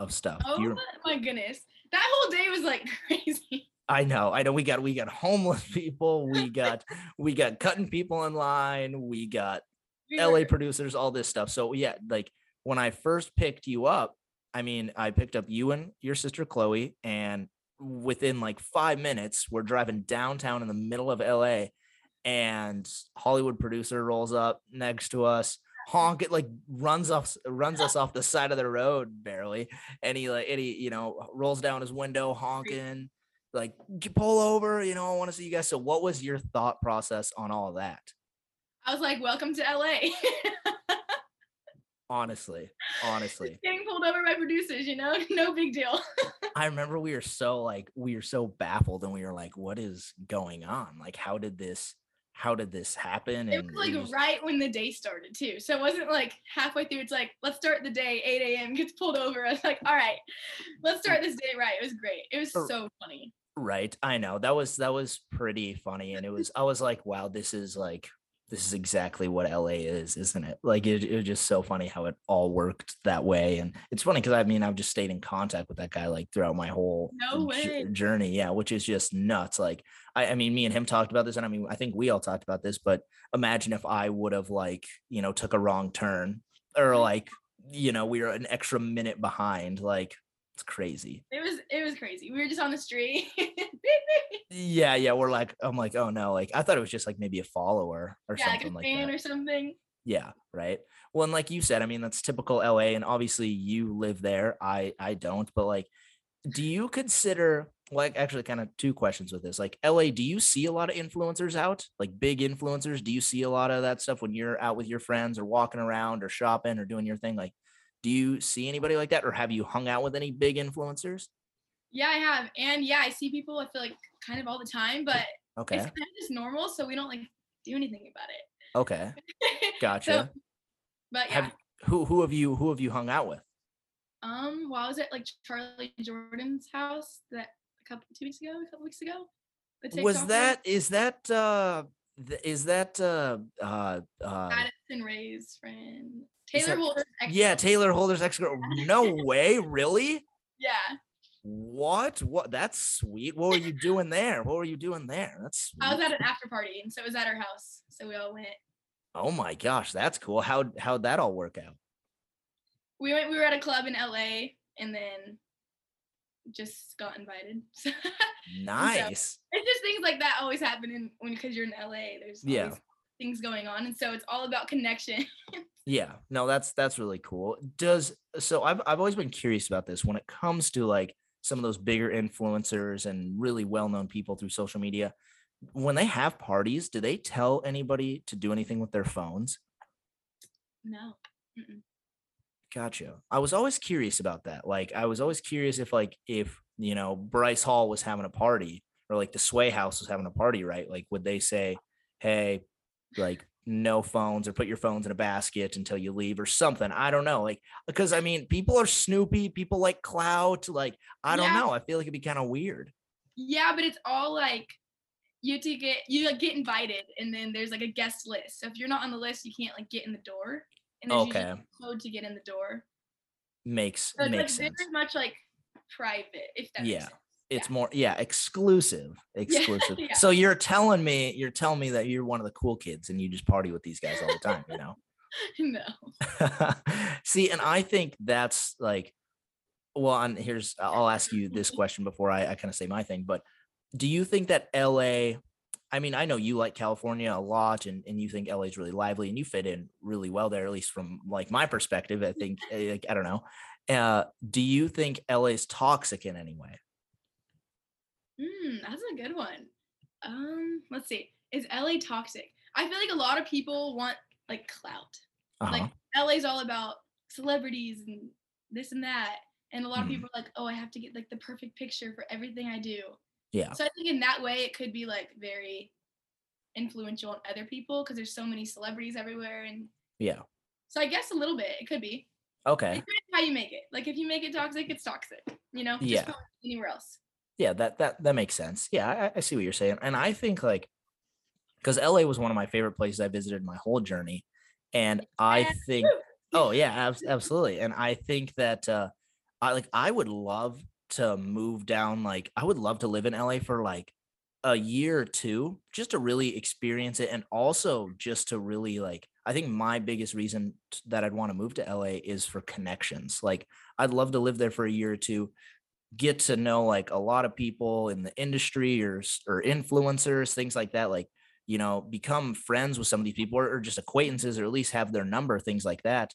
Speaker 1: of stuff?
Speaker 2: Oh
Speaker 1: you,
Speaker 2: my goodness, that whole day was like [LAUGHS] crazy.
Speaker 1: I know, I know. We got we got homeless [LAUGHS] people. We got we got cutting people in line. We got [LAUGHS]
Speaker 2: We
Speaker 1: LA
Speaker 2: were-
Speaker 1: producers, all this stuff. So yeah, like when I first picked you up, I mean, I picked up you and your sister Chloe, and within like five minutes, we're driving downtown in the middle of LA, and Hollywood producer rolls up next to us, honk it like runs off runs us off the side of the road barely, and he like and he you know rolls down his window honking. Like pull over, you know. I want to see you guys. So, what was your thought process on all that?
Speaker 2: I was like, "Welcome to LA." [LAUGHS]
Speaker 1: Honestly, honestly,
Speaker 2: Getting pulled over by producers, you know, [LAUGHS] no big deal. [LAUGHS]
Speaker 1: I remember we were so like we were so baffled and we were like, what is going on? Like, how did this how did this happen?
Speaker 2: It
Speaker 1: And
Speaker 2: was like
Speaker 1: was-
Speaker 2: right when the day started too. So it wasn't like halfway through. It's like let's start the day 8 a.m. [LAUGHS] Gets pulled over. I was like, all right, let's start this day right. It was great. It was
Speaker 1: Er-
Speaker 2: so funny.
Speaker 1: right. I know that was that was pretty funny. And it was I was like, wow, this is like this is exactly what LA is, isn't it? Like it, it was just so funny how it all worked that way. And it's funny because I mean I've just stayed in contact with that guy like throughout my whole
Speaker 2: No
Speaker 1: j- journey. Yeah, which is just nuts. Like I, I mean, me and him talked about this, and I mean, I think we all talked about this, but imagine if I would have like, you know, took a wrong turn or mm. like, you know, we were an extra minute behind. Like it's crazy.
Speaker 2: It was it was crazy. We were just on the street. [LAUGHS]
Speaker 1: Yeah, yeah. We're like, I'm like, oh no, like I thought it was just like maybe a follower or
Speaker 2: yeah, like a
Speaker 1: something like,
Speaker 2: fan
Speaker 1: that.
Speaker 2: or something.
Speaker 1: Yeah, right. Well, and like you said, I mean, that's typical LA, and obviously you live there. I I don't, but like, do you consider like actually kind of two questions with this? Like LA, do you see a lot of influencers out? Like big influencers? Do you see a lot of that stuff when you're out with your friends or walking around or shopping or doing your thing? Like, do you see anybody like that, or have you hung out with any big influencers?
Speaker 2: Yeah, I have. And yeah, I see people I feel like kind of all the time, but
Speaker 1: Okay,
Speaker 2: it's kind of just normal, so we don't like do anything about it.
Speaker 1: okay, [LAUGHS] gotcha.
Speaker 2: but yeah.
Speaker 1: Have who who have you who have you hung out with?
Speaker 2: Um, well, I was at like Charly Jordan's house that a couple two weeks ago, a couple weeks ago.
Speaker 1: Was that is that uh is that uh uh uh
Speaker 2: Addison Rae's friend Taylor Holder's ex-
Speaker 1: yeah taylor holder's ex girl no [LAUGHS] way really
Speaker 2: Yeah,
Speaker 1: what what that's sweet what were you doing there what were you doing there that's
Speaker 2: I was at an after party, and so it was at her house, so we all went.
Speaker 1: oh my gosh that's cool how how'd that all work out
Speaker 2: We went. We were at a club in LA, and then just got invited. [LAUGHS] So
Speaker 1: nice
Speaker 2: it's just things like that always happen in when because you're in LA. There's
Speaker 1: Yeah.
Speaker 2: Things going on, and so it's all about connection. [LAUGHS]
Speaker 1: Yeah, no, that's that's really cool. Does so I've I've always been curious about this when it comes to like some of those bigger influencers and really well-known people through social media. When they have parties, do they tell anybody to do anything with their phones?
Speaker 2: no. Mm-mm.
Speaker 1: Gotcha. I was always curious about that. Like I was always curious if like if, you know, Bryce Hall was having a party or like the Sway House was having a party, right? Like would they say, "Hey, like no phones or put your phones in a basket until you leave or something?" I don't know. Like because I mean, people are snoopy, people like clout, like I don't
Speaker 2: Yeah.
Speaker 1: know. I feel like it'd be kind of weird.
Speaker 2: Yeah, but it's all like you have to get you like get invited, and then there's like a guest list. So if you're not on the list, you can't like get in the door. And there's
Speaker 1: Okay.
Speaker 2: code to get in the door.
Speaker 1: Makes
Speaker 2: So it's like
Speaker 1: makes sense.
Speaker 2: very much like private, if that
Speaker 1: Yeah.
Speaker 2: makes sense.
Speaker 1: It's
Speaker 2: Yeah.
Speaker 1: more yeah, exclusive. [LAUGHS] Exclusive.
Speaker 2: yeah.
Speaker 1: So you're telling me you're telling me that you're one of the cool kids and you just party with these guys all the time, you know? [LAUGHS]
Speaker 2: no. [LAUGHS]
Speaker 1: See, and I think that's like, well, and here's I'll ask you this question before I, I kind of say my thing, but do you think that LA? I mean, I know you like California a lot, and, and you think LA is really lively, and you fit in really well there, at least from like my perspective. I think eh, like, I don't know. Uh, do you think LA is toxic in any way?
Speaker 2: Mm, that's a good one. Um, let's see. Is LA toxic? I feel like a lot of people want like clout.
Speaker 1: Uh-huh.
Speaker 2: Like LA's all about celebrities and this and that. And a lot of people are like, oh, I have to get like the perfect picture for everything I do.
Speaker 1: yeah,
Speaker 2: So I think in that way it could be like very influential on other people because there's so many celebrities everywhere and
Speaker 1: yeah.
Speaker 2: so I guess a little bit it could be.
Speaker 1: Okay.
Speaker 2: It depends how you make it. Like if you make it toxic, it's toxic. You know? Just
Speaker 1: Yeah.
Speaker 2: anywhere else.
Speaker 1: Yeah that that that makes sense. Yeah I, I see what you're saying and i think like because la was one of my favorite places i visited my whole journey and i think oh yeah abs- absolutely and i think that uh i like i would love to move down like i would love to live in la for like a year or two just to really experience it and also just to really like i think my biggest reason that i'd want to move to la is for connections like i'd love to live there for a year or two get to know like a lot of people in the industry or or influencers things like that like you know become friends with some of these people or, or just acquaintances or at least have their number things like that.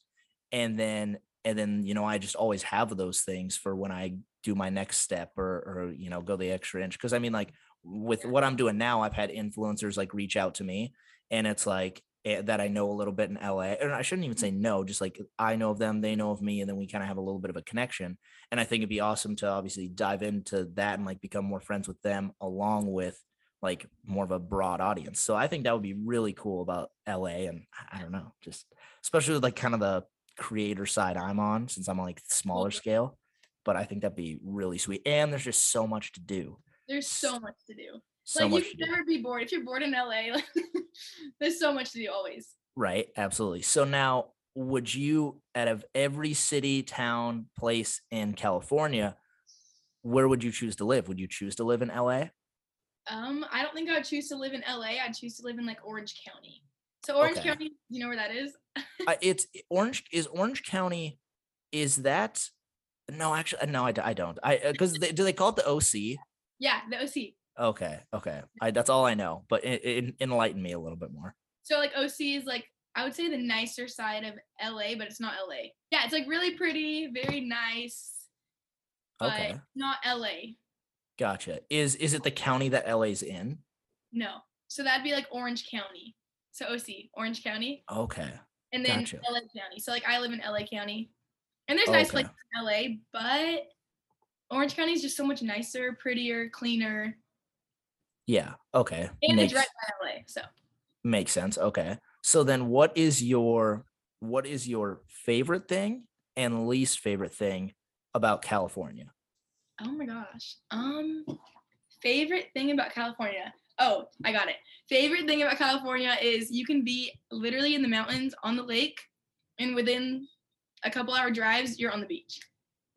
Speaker 1: And then and then you know i just always have those things for when i do my next step or or you know go the extra inch. Because i mean like with what i'm doing now i've had influencers like reach out to me and it's like Eh, that i know a little bit in la and i shouldn't even mm-hmm. say no just like i know of them they know of me and then we kind of have a little bit of a connection and i think it'd be awesome to obviously dive into that and like become more friends with them along with like more of a broad audience so i think that would be really cool about la and i don't know just especially with like kind of the creator side i'm on since i'm on like smaller
Speaker 2: mm-hmm.
Speaker 1: scale but i think that'd be really sweet and there's just so much to do
Speaker 2: There's so much to do.
Speaker 1: So
Speaker 2: like
Speaker 1: much
Speaker 2: you
Speaker 1: to
Speaker 2: can
Speaker 1: do.
Speaker 2: never be bored. If you're bored in LA, like, [LAUGHS] there's so much to do always.
Speaker 1: Right. Absolutely. So now, would you, out of every city, town, place in California, where would you choose to live? Would you choose to live in LA?
Speaker 2: Um, I don't think I would choose to live in LA. I'd choose to live in like Orange County. So Orange
Speaker 1: Okay.
Speaker 2: County, you know where that is?
Speaker 1: Uh, [LAUGHS] it's Orange. Is Orange County? Is that? No, actually, no, I don't. I because they, do they call it the OC?
Speaker 2: Yeah, the OC.
Speaker 1: Okay, okay. I that's all I know. But it, it, enlighten me a little bit more.
Speaker 2: So like OC is like I would say the nicer side of LA, but it's not LA. Yeah, it's like really pretty, very nice, but
Speaker 1: Okay,
Speaker 2: not LA.
Speaker 1: gotcha. Is is it the county that LA's in?
Speaker 2: No. So that'd be like Orange County. So OC, Orange County,
Speaker 1: Okay,
Speaker 2: and then
Speaker 1: Gotcha.
Speaker 2: LA County. So like I live in LA County, and there's nice
Speaker 1: Okay.
Speaker 2: places in LA, but Orange County is just so much nicer, prettier, cleaner,
Speaker 1: yeah. Okay,
Speaker 2: and
Speaker 1: makes
Speaker 2: it's right by LA. So
Speaker 1: makes sense. Okay, so then what is your what is your favorite thing and least favorite thing about California?
Speaker 2: Oh my gosh. Um favorite thing about California. Oh, I got it. Favorite thing about California is you can be literally in the mountains on the lake and within a couple hour drives you're on the beach.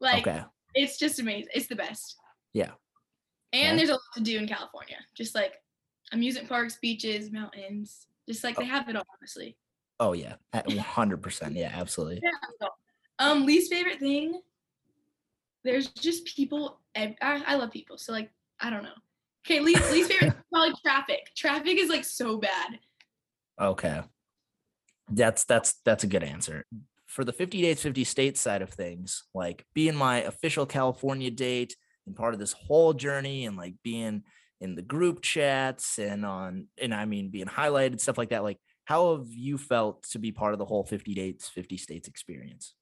Speaker 2: Like
Speaker 1: okay,
Speaker 2: it's just amazing. It's the best.
Speaker 1: Yeah.
Speaker 2: And
Speaker 1: Okay.
Speaker 2: there's a lot to do in California. Just like amusement parks, beaches, mountains. Just like they have it all, honestly.
Speaker 1: oh yeah, hundred percent. Yeah, absolutely.
Speaker 2: Yeah. Um, least favorite thing. There's just people. I, I love people, so like I don't know. Okay, least least favorite thing probably [LAUGHS] traffic. Traffic is like so bad.
Speaker 1: Okay. That's that's that's a good answer. For the 50 dates 50 states side of things, like being my official California date and part of this whole journey and like being in the group chats and on and I mean being highlighted stuff like that like how have you felt to be part of the whole 50 dates 50 states experience?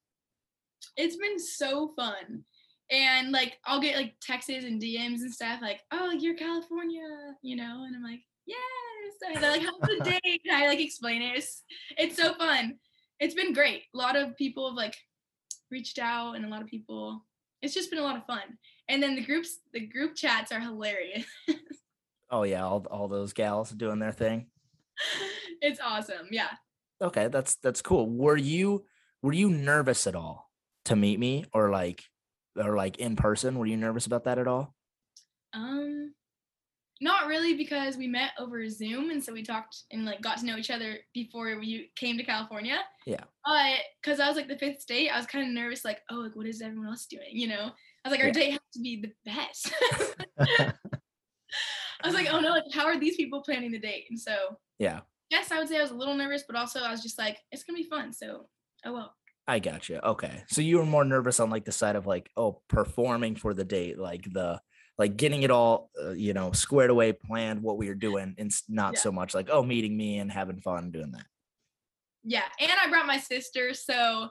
Speaker 2: It's been so fun, and like I'll get like texts and DMs and stuff like, "Oh, you're California," you know, and I'm like, "Yes." And they're like, "How's the [LAUGHS] date?" And I like explain it. It's, it's so fun. It's been great. A lot of people have like reached out, and a lot of people. It's just been a lot of fun. And then the groups, the group chats are hilarious. [LAUGHS]
Speaker 1: Oh yeah, all all those gals doing their thing.
Speaker 2: it's awesome. Yeah.
Speaker 1: Okay, that's that's cool. Were you were you nervous at all to meet me or like or like in person? Were you nervous about that at all?
Speaker 2: Um, not really because we met over Zoom and so we talked and like got to know each other before we came to California.
Speaker 1: Yeah.
Speaker 2: But because I was like the fifth state, I was kind of nervous, like, oh, like what is everyone else doing? You know, I was like, our
Speaker 1: Yeah.
Speaker 2: date has to be the best. [LAUGHS] I was like, oh no, like how are these people planning the date? And so
Speaker 1: Yeah,
Speaker 2: yes, I would say I was a little nervous, but also I was just like, it's gonna be fun. So oh well.
Speaker 1: I got you. Okay. So you were more nervous on like the side of like, oh, performing for the date, like the like getting it all, uh, you know, squared away, planned what we were doing, and not
Speaker 2: Yeah.
Speaker 1: so much like, oh, meeting me and having fun doing that.
Speaker 2: Yeah. And I brought my sister, so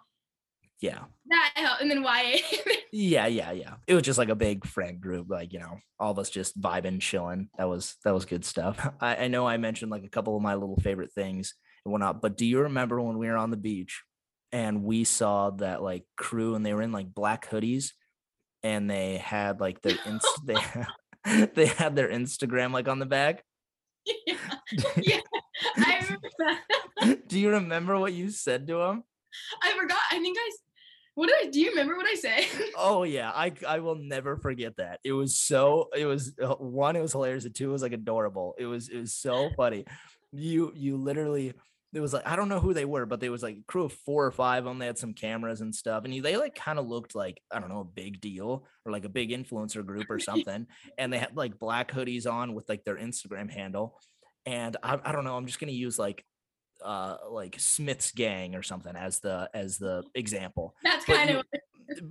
Speaker 1: Yeah.
Speaker 2: that. And then YA. [LAUGHS]
Speaker 1: Yeah, yeah, yeah. It was just like a big friend group, like you know, all of us just vibing, chilling. That was that was good stuff. [LAUGHS] I, I know I mentioned like a couple of my little favorite things and whatnot, but do you remember when we were on the beach and we saw that like crew and they were in like black hoodies and they had like their [LAUGHS] inst- they they had their Instagram like on the back?
Speaker 2: yeah. yeah. I remember that.
Speaker 1: do you remember what you said to them?
Speaker 2: I forgot. I think I. What did I? Do you remember what I said? [LAUGHS]
Speaker 1: Oh yeah, I I will never forget that. It was so it was uh, one it was hilarious and two it was like adorable. It was it was so funny. You you literally it was like I don't know who they were, but they was like a crew of four or five of them. They had some cameras and stuff, and they like kind of looked like I don't know a big deal or like a big influencer group or [LAUGHS] something. and they had like black hoodies on with like their Instagram handle, and I I don't know. I'm just gonna use like uh like Smith's gang or something as the as the example
Speaker 2: That's
Speaker 1: But
Speaker 2: kind
Speaker 1: you-
Speaker 2: of.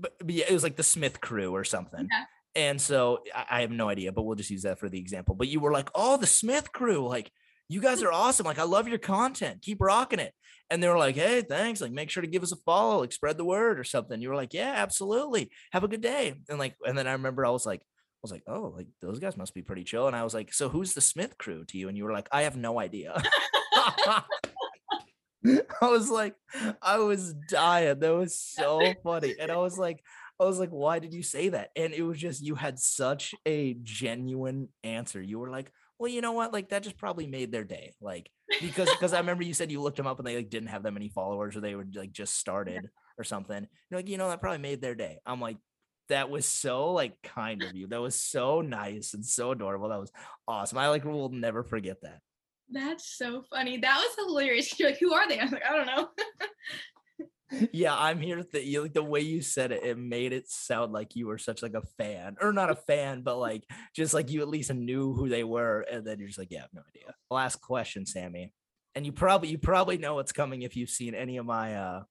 Speaker 1: but, but yeah, it was like the Smith crew or something.
Speaker 2: Yeah.
Speaker 1: And so I, I have no idea, but we'll just use that for the example. But you were like, oh, the Smith crew, like you guys are awesome. Like I love your content. Keep rocking it. And they were like, hey, thanks. Like make sure to give us a follow, like spread the word or something. You were like, yeah, absolutely. Have a good day. And like, and then I remember I was like, I was like, oh, like those guys must be pretty chill. And I was like, so who's the Smith crew to you? And you were like, I have no idea. [LAUGHS] [LAUGHS] I was like, I was dying. That was so funny. And I was like, I was like, why did you say that? And it was just, you had such a genuine answer. You were like, well, you know what? Like that just probably made their day. Like because because I [LAUGHS] remember you said you looked them up and they like didn't have that many followers or they were like just started [LAUGHS] or something. You're like, you know, that probably made their day. I'm like, that was so like kind of you. That was so nice and so adorable. That was awesome. I like will never forget that.
Speaker 2: That's so funny. That was hilarious. You're like, who are they? I was like, I don't know. [LAUGHS]
Speaker 1: yeah, I'm here. You like the way you said it, it made it sound like you were such like a fan, or not a fan, but like just like you at least knew who they were, and then you're just like, yeah, I have no idea. Last question, Sami, and you probably you probably know what's coming if you've seen any of my uh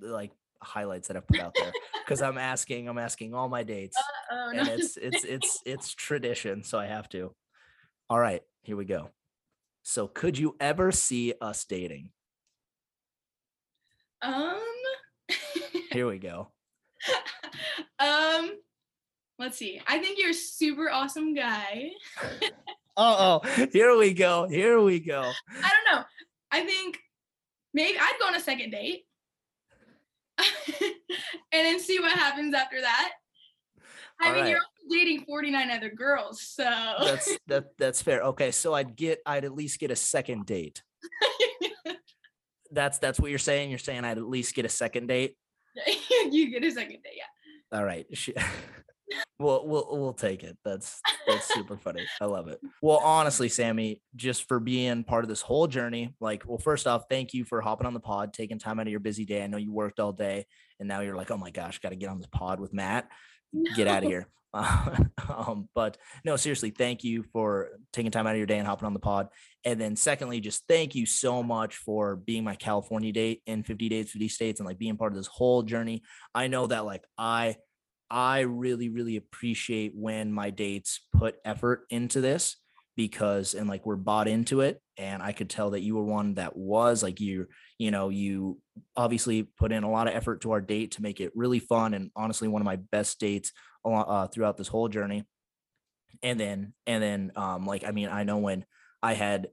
Speaker 1: like highlights that I've put out there because I'm asking I'm asking all my dates,
Speaker 2: Uh, oh,
Speaker 1: and
Speaker 2: no.
Speaker 1: it's it's it's it's tradition, so I have to. All right, here we go. So, could you ever see us dating?
Speaker 2: um,
Speaker 1: Here we [LAUGHS] go.
Speaker 2: um, let's see. I think you're a super awesome guy. [LAUGHS]
Speaker 1: Uh oh, here we go. Here we go.
Speaker 2: I don't know. I think maybe I'd go on a second date [LAUGHS] and then see what happens after that. I
Speaker 1: All
Speaker 2: mean,
Speaker 1: right.
Speaker 2: you're dating 49 other girls, so
Speaker 1: That's [LAUGHS] that that's fair. Okay, so I'd get I'd at least get a second date. That's that's what you're saying. You're saying I'd at least get a second date. [LAUGHS]
Speaker 2: you get a second date. Yeah.
Speaker 1: All right. [LAUGHS] We'll we'll we'll take it. That's that's super funny. I love it. Well, honestly, Sami, just for being part of this whole journey, like, well, first off, thank you for hopping on the pod, taking time out of your busy day. I know you worked all day, and now you're like, oh my gosh, got to get on this pod with Matt. Get out of here. [LAUGHS] um, but no, seriously, thank you for taking time out of your day and hopping on the pod. And then secondly, just thank you so much for being my California date in 50 dates, 50 states, and like being part of this whole journey. I know that like I I really, really appreciate when my dates put effort into this because and like we're bought into it. And I could tell that you were one that was like you, you know, you obviously put in a lot of effort to our date to make it really fun and honestly one of my best dates uh, throughout this whole journey. And then, and then, um, like I mean, I know when I had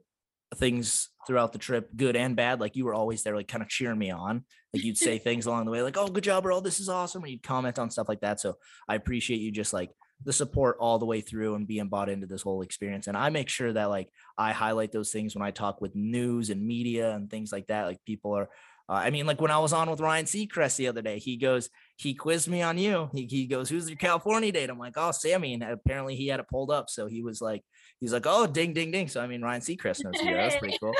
Speaker 1: things throughout the trip, good and bad, like you were always there, like kind of cheering me on. Like you'd [LAUGHS] say things along the way, like, oh, good job, bro. This is awesome. And you'd comment on stuff like that. So I appreciate you just like the support all the way through and being bought into this whole experience. And I make sure that like I highlight those things when I talk with news and media and things like that. Like people are, uh, I mean, like when I was on with Ryan Seacrest the other day, he goes, he quizzed me on you. He, he goes, who's your California date? I'm like, oh, Sami. And apparently he had it pulled up. So he was like, he's like, oh, ding, ding, ding. So I mean, Ryan Seacrest knows you. That's pretty cool.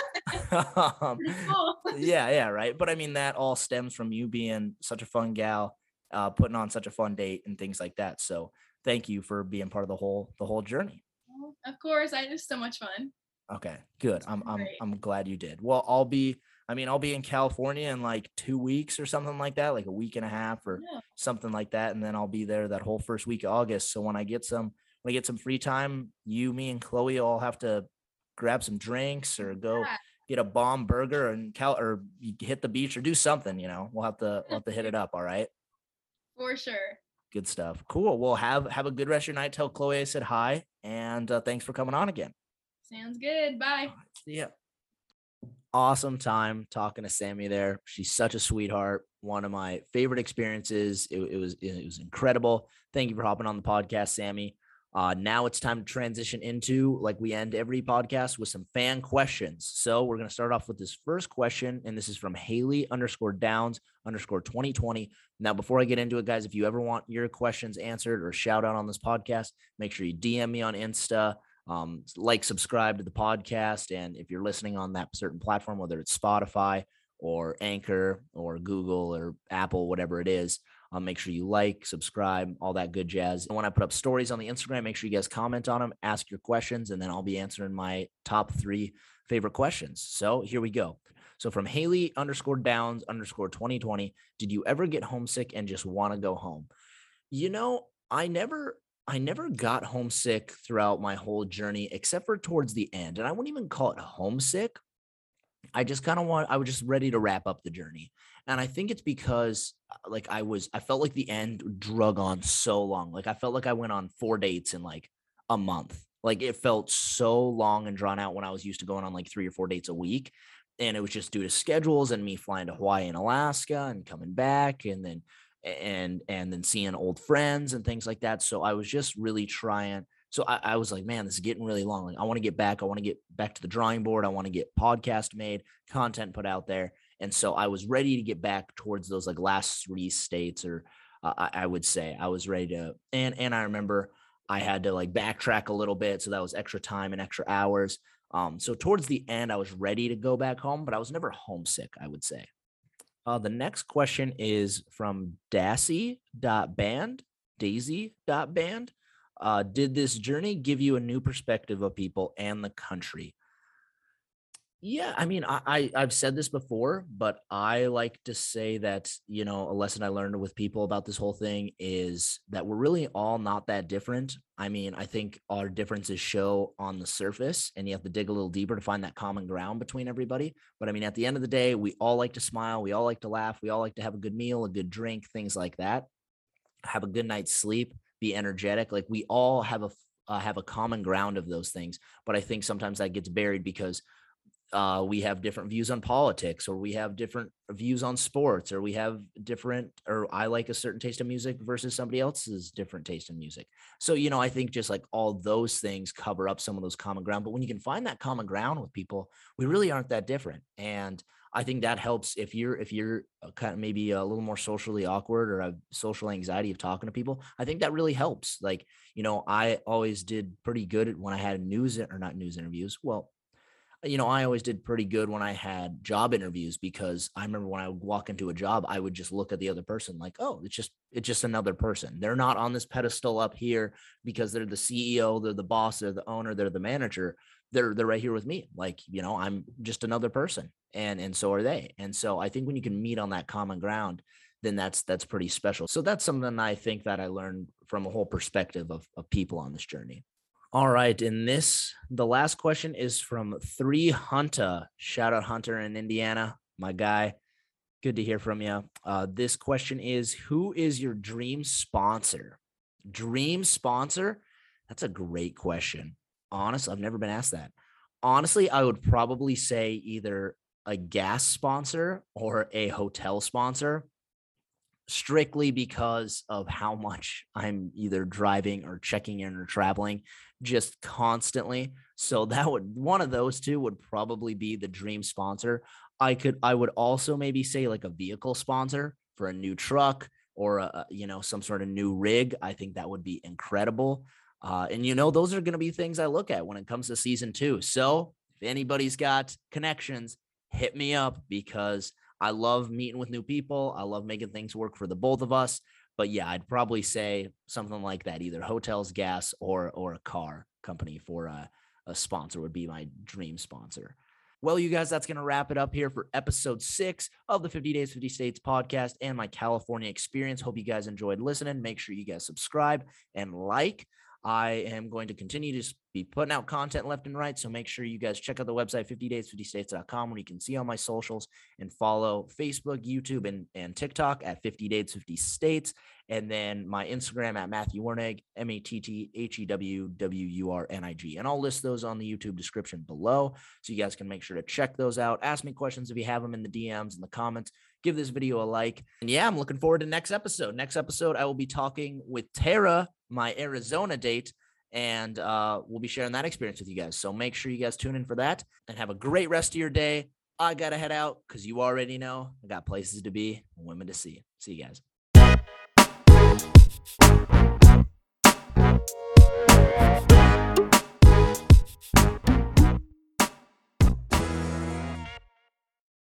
Speaker 1: [LAUGHS] [LAUGHS] um,
Speaker 2: cool. [LAUGHS]
Speaker 1: yeah, yeah, right. But I mean, that all stems from you being such a fun gal, uh, putting on such a fun date and things like that. So thank you for being part of the whole the whole journey.
Speaker 2: Of course, I had so much fun.
Speaker 1: Okay, good. I'm I'm I'm glad you did. Well, I'll be. I mean, I'll be in California in like two weeks or something like that, like a week and a half or
Speaker 2: Yeah.
Speaker 1: something like that, and then I'll be there that whole first week of August. So when I get some when I get some free time, you, me, and Chloe all have to grab some drinks or go
Speaker 2: Yeah.
Speaker 1: get a bomb burger and cal or hit the beach or do something. You know, we'll have to we'll have to hit it [LAUGHS] up. All right,
Speaker 2: For sure.
Speaker 1: good stuff. Cool. Well, have have a good rest of your night. Tell Chloe I said hi, and uh, thanks for coming on again.
Speaker 2: Sounds good. Bye.
Speaker 1: Yeah. Awesome time talking to Sami there. She's such a sweetheart. One of my favorite experiences. It, it was it was incredible. Thank you for hopping on the podcast, Sami. Uh, now it's time to transition into like we end every podcast with some fan questions. So we're gonna start off with this first question, and this is from Haley underscore Downs underscore 2020. Now, before I get into it, guys, if you ever want your questions answered or shout out on this podcast, make sure you DM me on Insta um, like, subscribe to the podcast. And if you're listening on that certain platform, whether it's Spotify or Anchor or Google or Apple, whatever it is, um, make sure you like, subscribe, all that good jazz. And when I put up stories on the Instagram, make sure you guys comment on them, ask your questions, and then I'll be answering my top three favorite questions. So here we go. So from Haley underscore Downs underscore 2020, did you ever get homesick and just want to go home? You know, I never I never got homesick throughout my whole journey except for towards the end. And I wouldn't even call it homesick. I just kind of want I was just ready to wrap up the journey. And I think it's because uh, like I was I felt like the end drug on so long. Like I felt like I went on four dates in like a month. Like it felt so long and drawn out when I was used to going on like three or four dates a week. And it was just due to schedules and me flying to Hawaii and Alaska and coming back and then and and then seeing old friends and things like that. So I was just really trying So I, I was like, man, this is getting really long. Like, I want to get back. I want to get back to the drawing board. I want to get podcast made, content put out there. And so I was ready to get back towards those like last three states, or uh, I, I would say I was ready to. And and I remember I had to like backtrack a little bit, so that was extra time and extra hours. Um, so towards the end, I was ready to go back home, but I was never homesick. I would say. Uh, the next question is from Daisy.band, Daisy.band. Uh, did this journey give you a new perspective of people and the country? Yeah, I mean, I, I I've said this before, but I like to say that you know a lesson I learned with people about this whole thing is that we're really all not that different. I mean, I think our differences show on the surface, and you have to dig a little deeper to find that common ground between everybody. But I mean, at the end of the day, we all like to smile, we all like to laugh, we all like to have a good meal, a good drink, things like that. Have a good night's sleep, be energetic. Like we all have a uh, have a common ground of those things. But I think sometimes that gets buried because uh, we have different views on politics or we have different views on sports or we have different or i like a certain taste of music versus somebody else's different taste in music. So you know i think just like all those things cover up some of those common ground but when you can find that common ground with people we really aren't that different and i think that helps if you're if you're uh, kind of maybe a little more socially awkward or have social anxiety of talking to people i think that really helps like you know i always did pretty good when i had news or not news interviews well you know, I always did pretty good when I had job interviews because I remember when I would walk into a job, I would just look at the other person like, oh, it's just it's just another person. They're not on this pedestal up here because they're the CEO, they're the boss, they're the owner, they're the manager. They're they're right here with me. Like, you know, I'm just another person. And and so are they. And so I think when you can meet on that common ground, then that's that's pretty special. So that's something I think that I learned from a whole perspective of, of people on this journey. All right. In this, the last question is from Three Hunter. Shout out Hunter in Indiana, my guy. Good to hear from you. Uh, this question is Who is your dream sponsor? Dream sponsor? That's a great question. Honestly, I've never been asked that. Honestly, I would probably say either a gas sponsor or a hotel sponsor strictly because of how much [LAUGHS] I'm either driving or checking in or traveling just constantly. So that would one of those two would probably be the dream sponsor. I could I would also maybe say like a vehicle sponsor for a new truck or a, you know some sort of new rig. I think that would be incredible. Uh, and you know those are going to be things I look at when it comes to season two. So if anybody's got connections, hit me up because I love meeting with new people. I love making things work for the both of us. But yeah, I'd probably say something like that, either hotels, gas, or or a car company for a, a sponsor would be my dream sponsor. Well, you guys, that's going to wrap it up here for episode six of the 50 Dates, 50 States podcast and my California experience. Hope you guys enjoyed listening. Make sure you guys subscribe and like. I am going to continue to be putting out content left and right. So make sure you guys check out the website 50dates50states.com where you can see all my socials and follow Facebook, YouTube, and, and TikTok at 50 Dates 50 States. And then my Instagram at Matthew Wurnig, M A T T H E W W U R N I G. And I'll list those on the YouTube description below. So you guys can make sure to check those out. Ask me questions if you have them in the DMs and the comments give this video a like. And yeah, I'm looking forward to next episode. Next episode, I will be talking with Tara, my Arizona date, and uh, we'll be sharing that experience with you guys. So make sure you guys tune in for that and have a great rest of your day. I got to head out because you already know I got places to be, women to see. See you guys.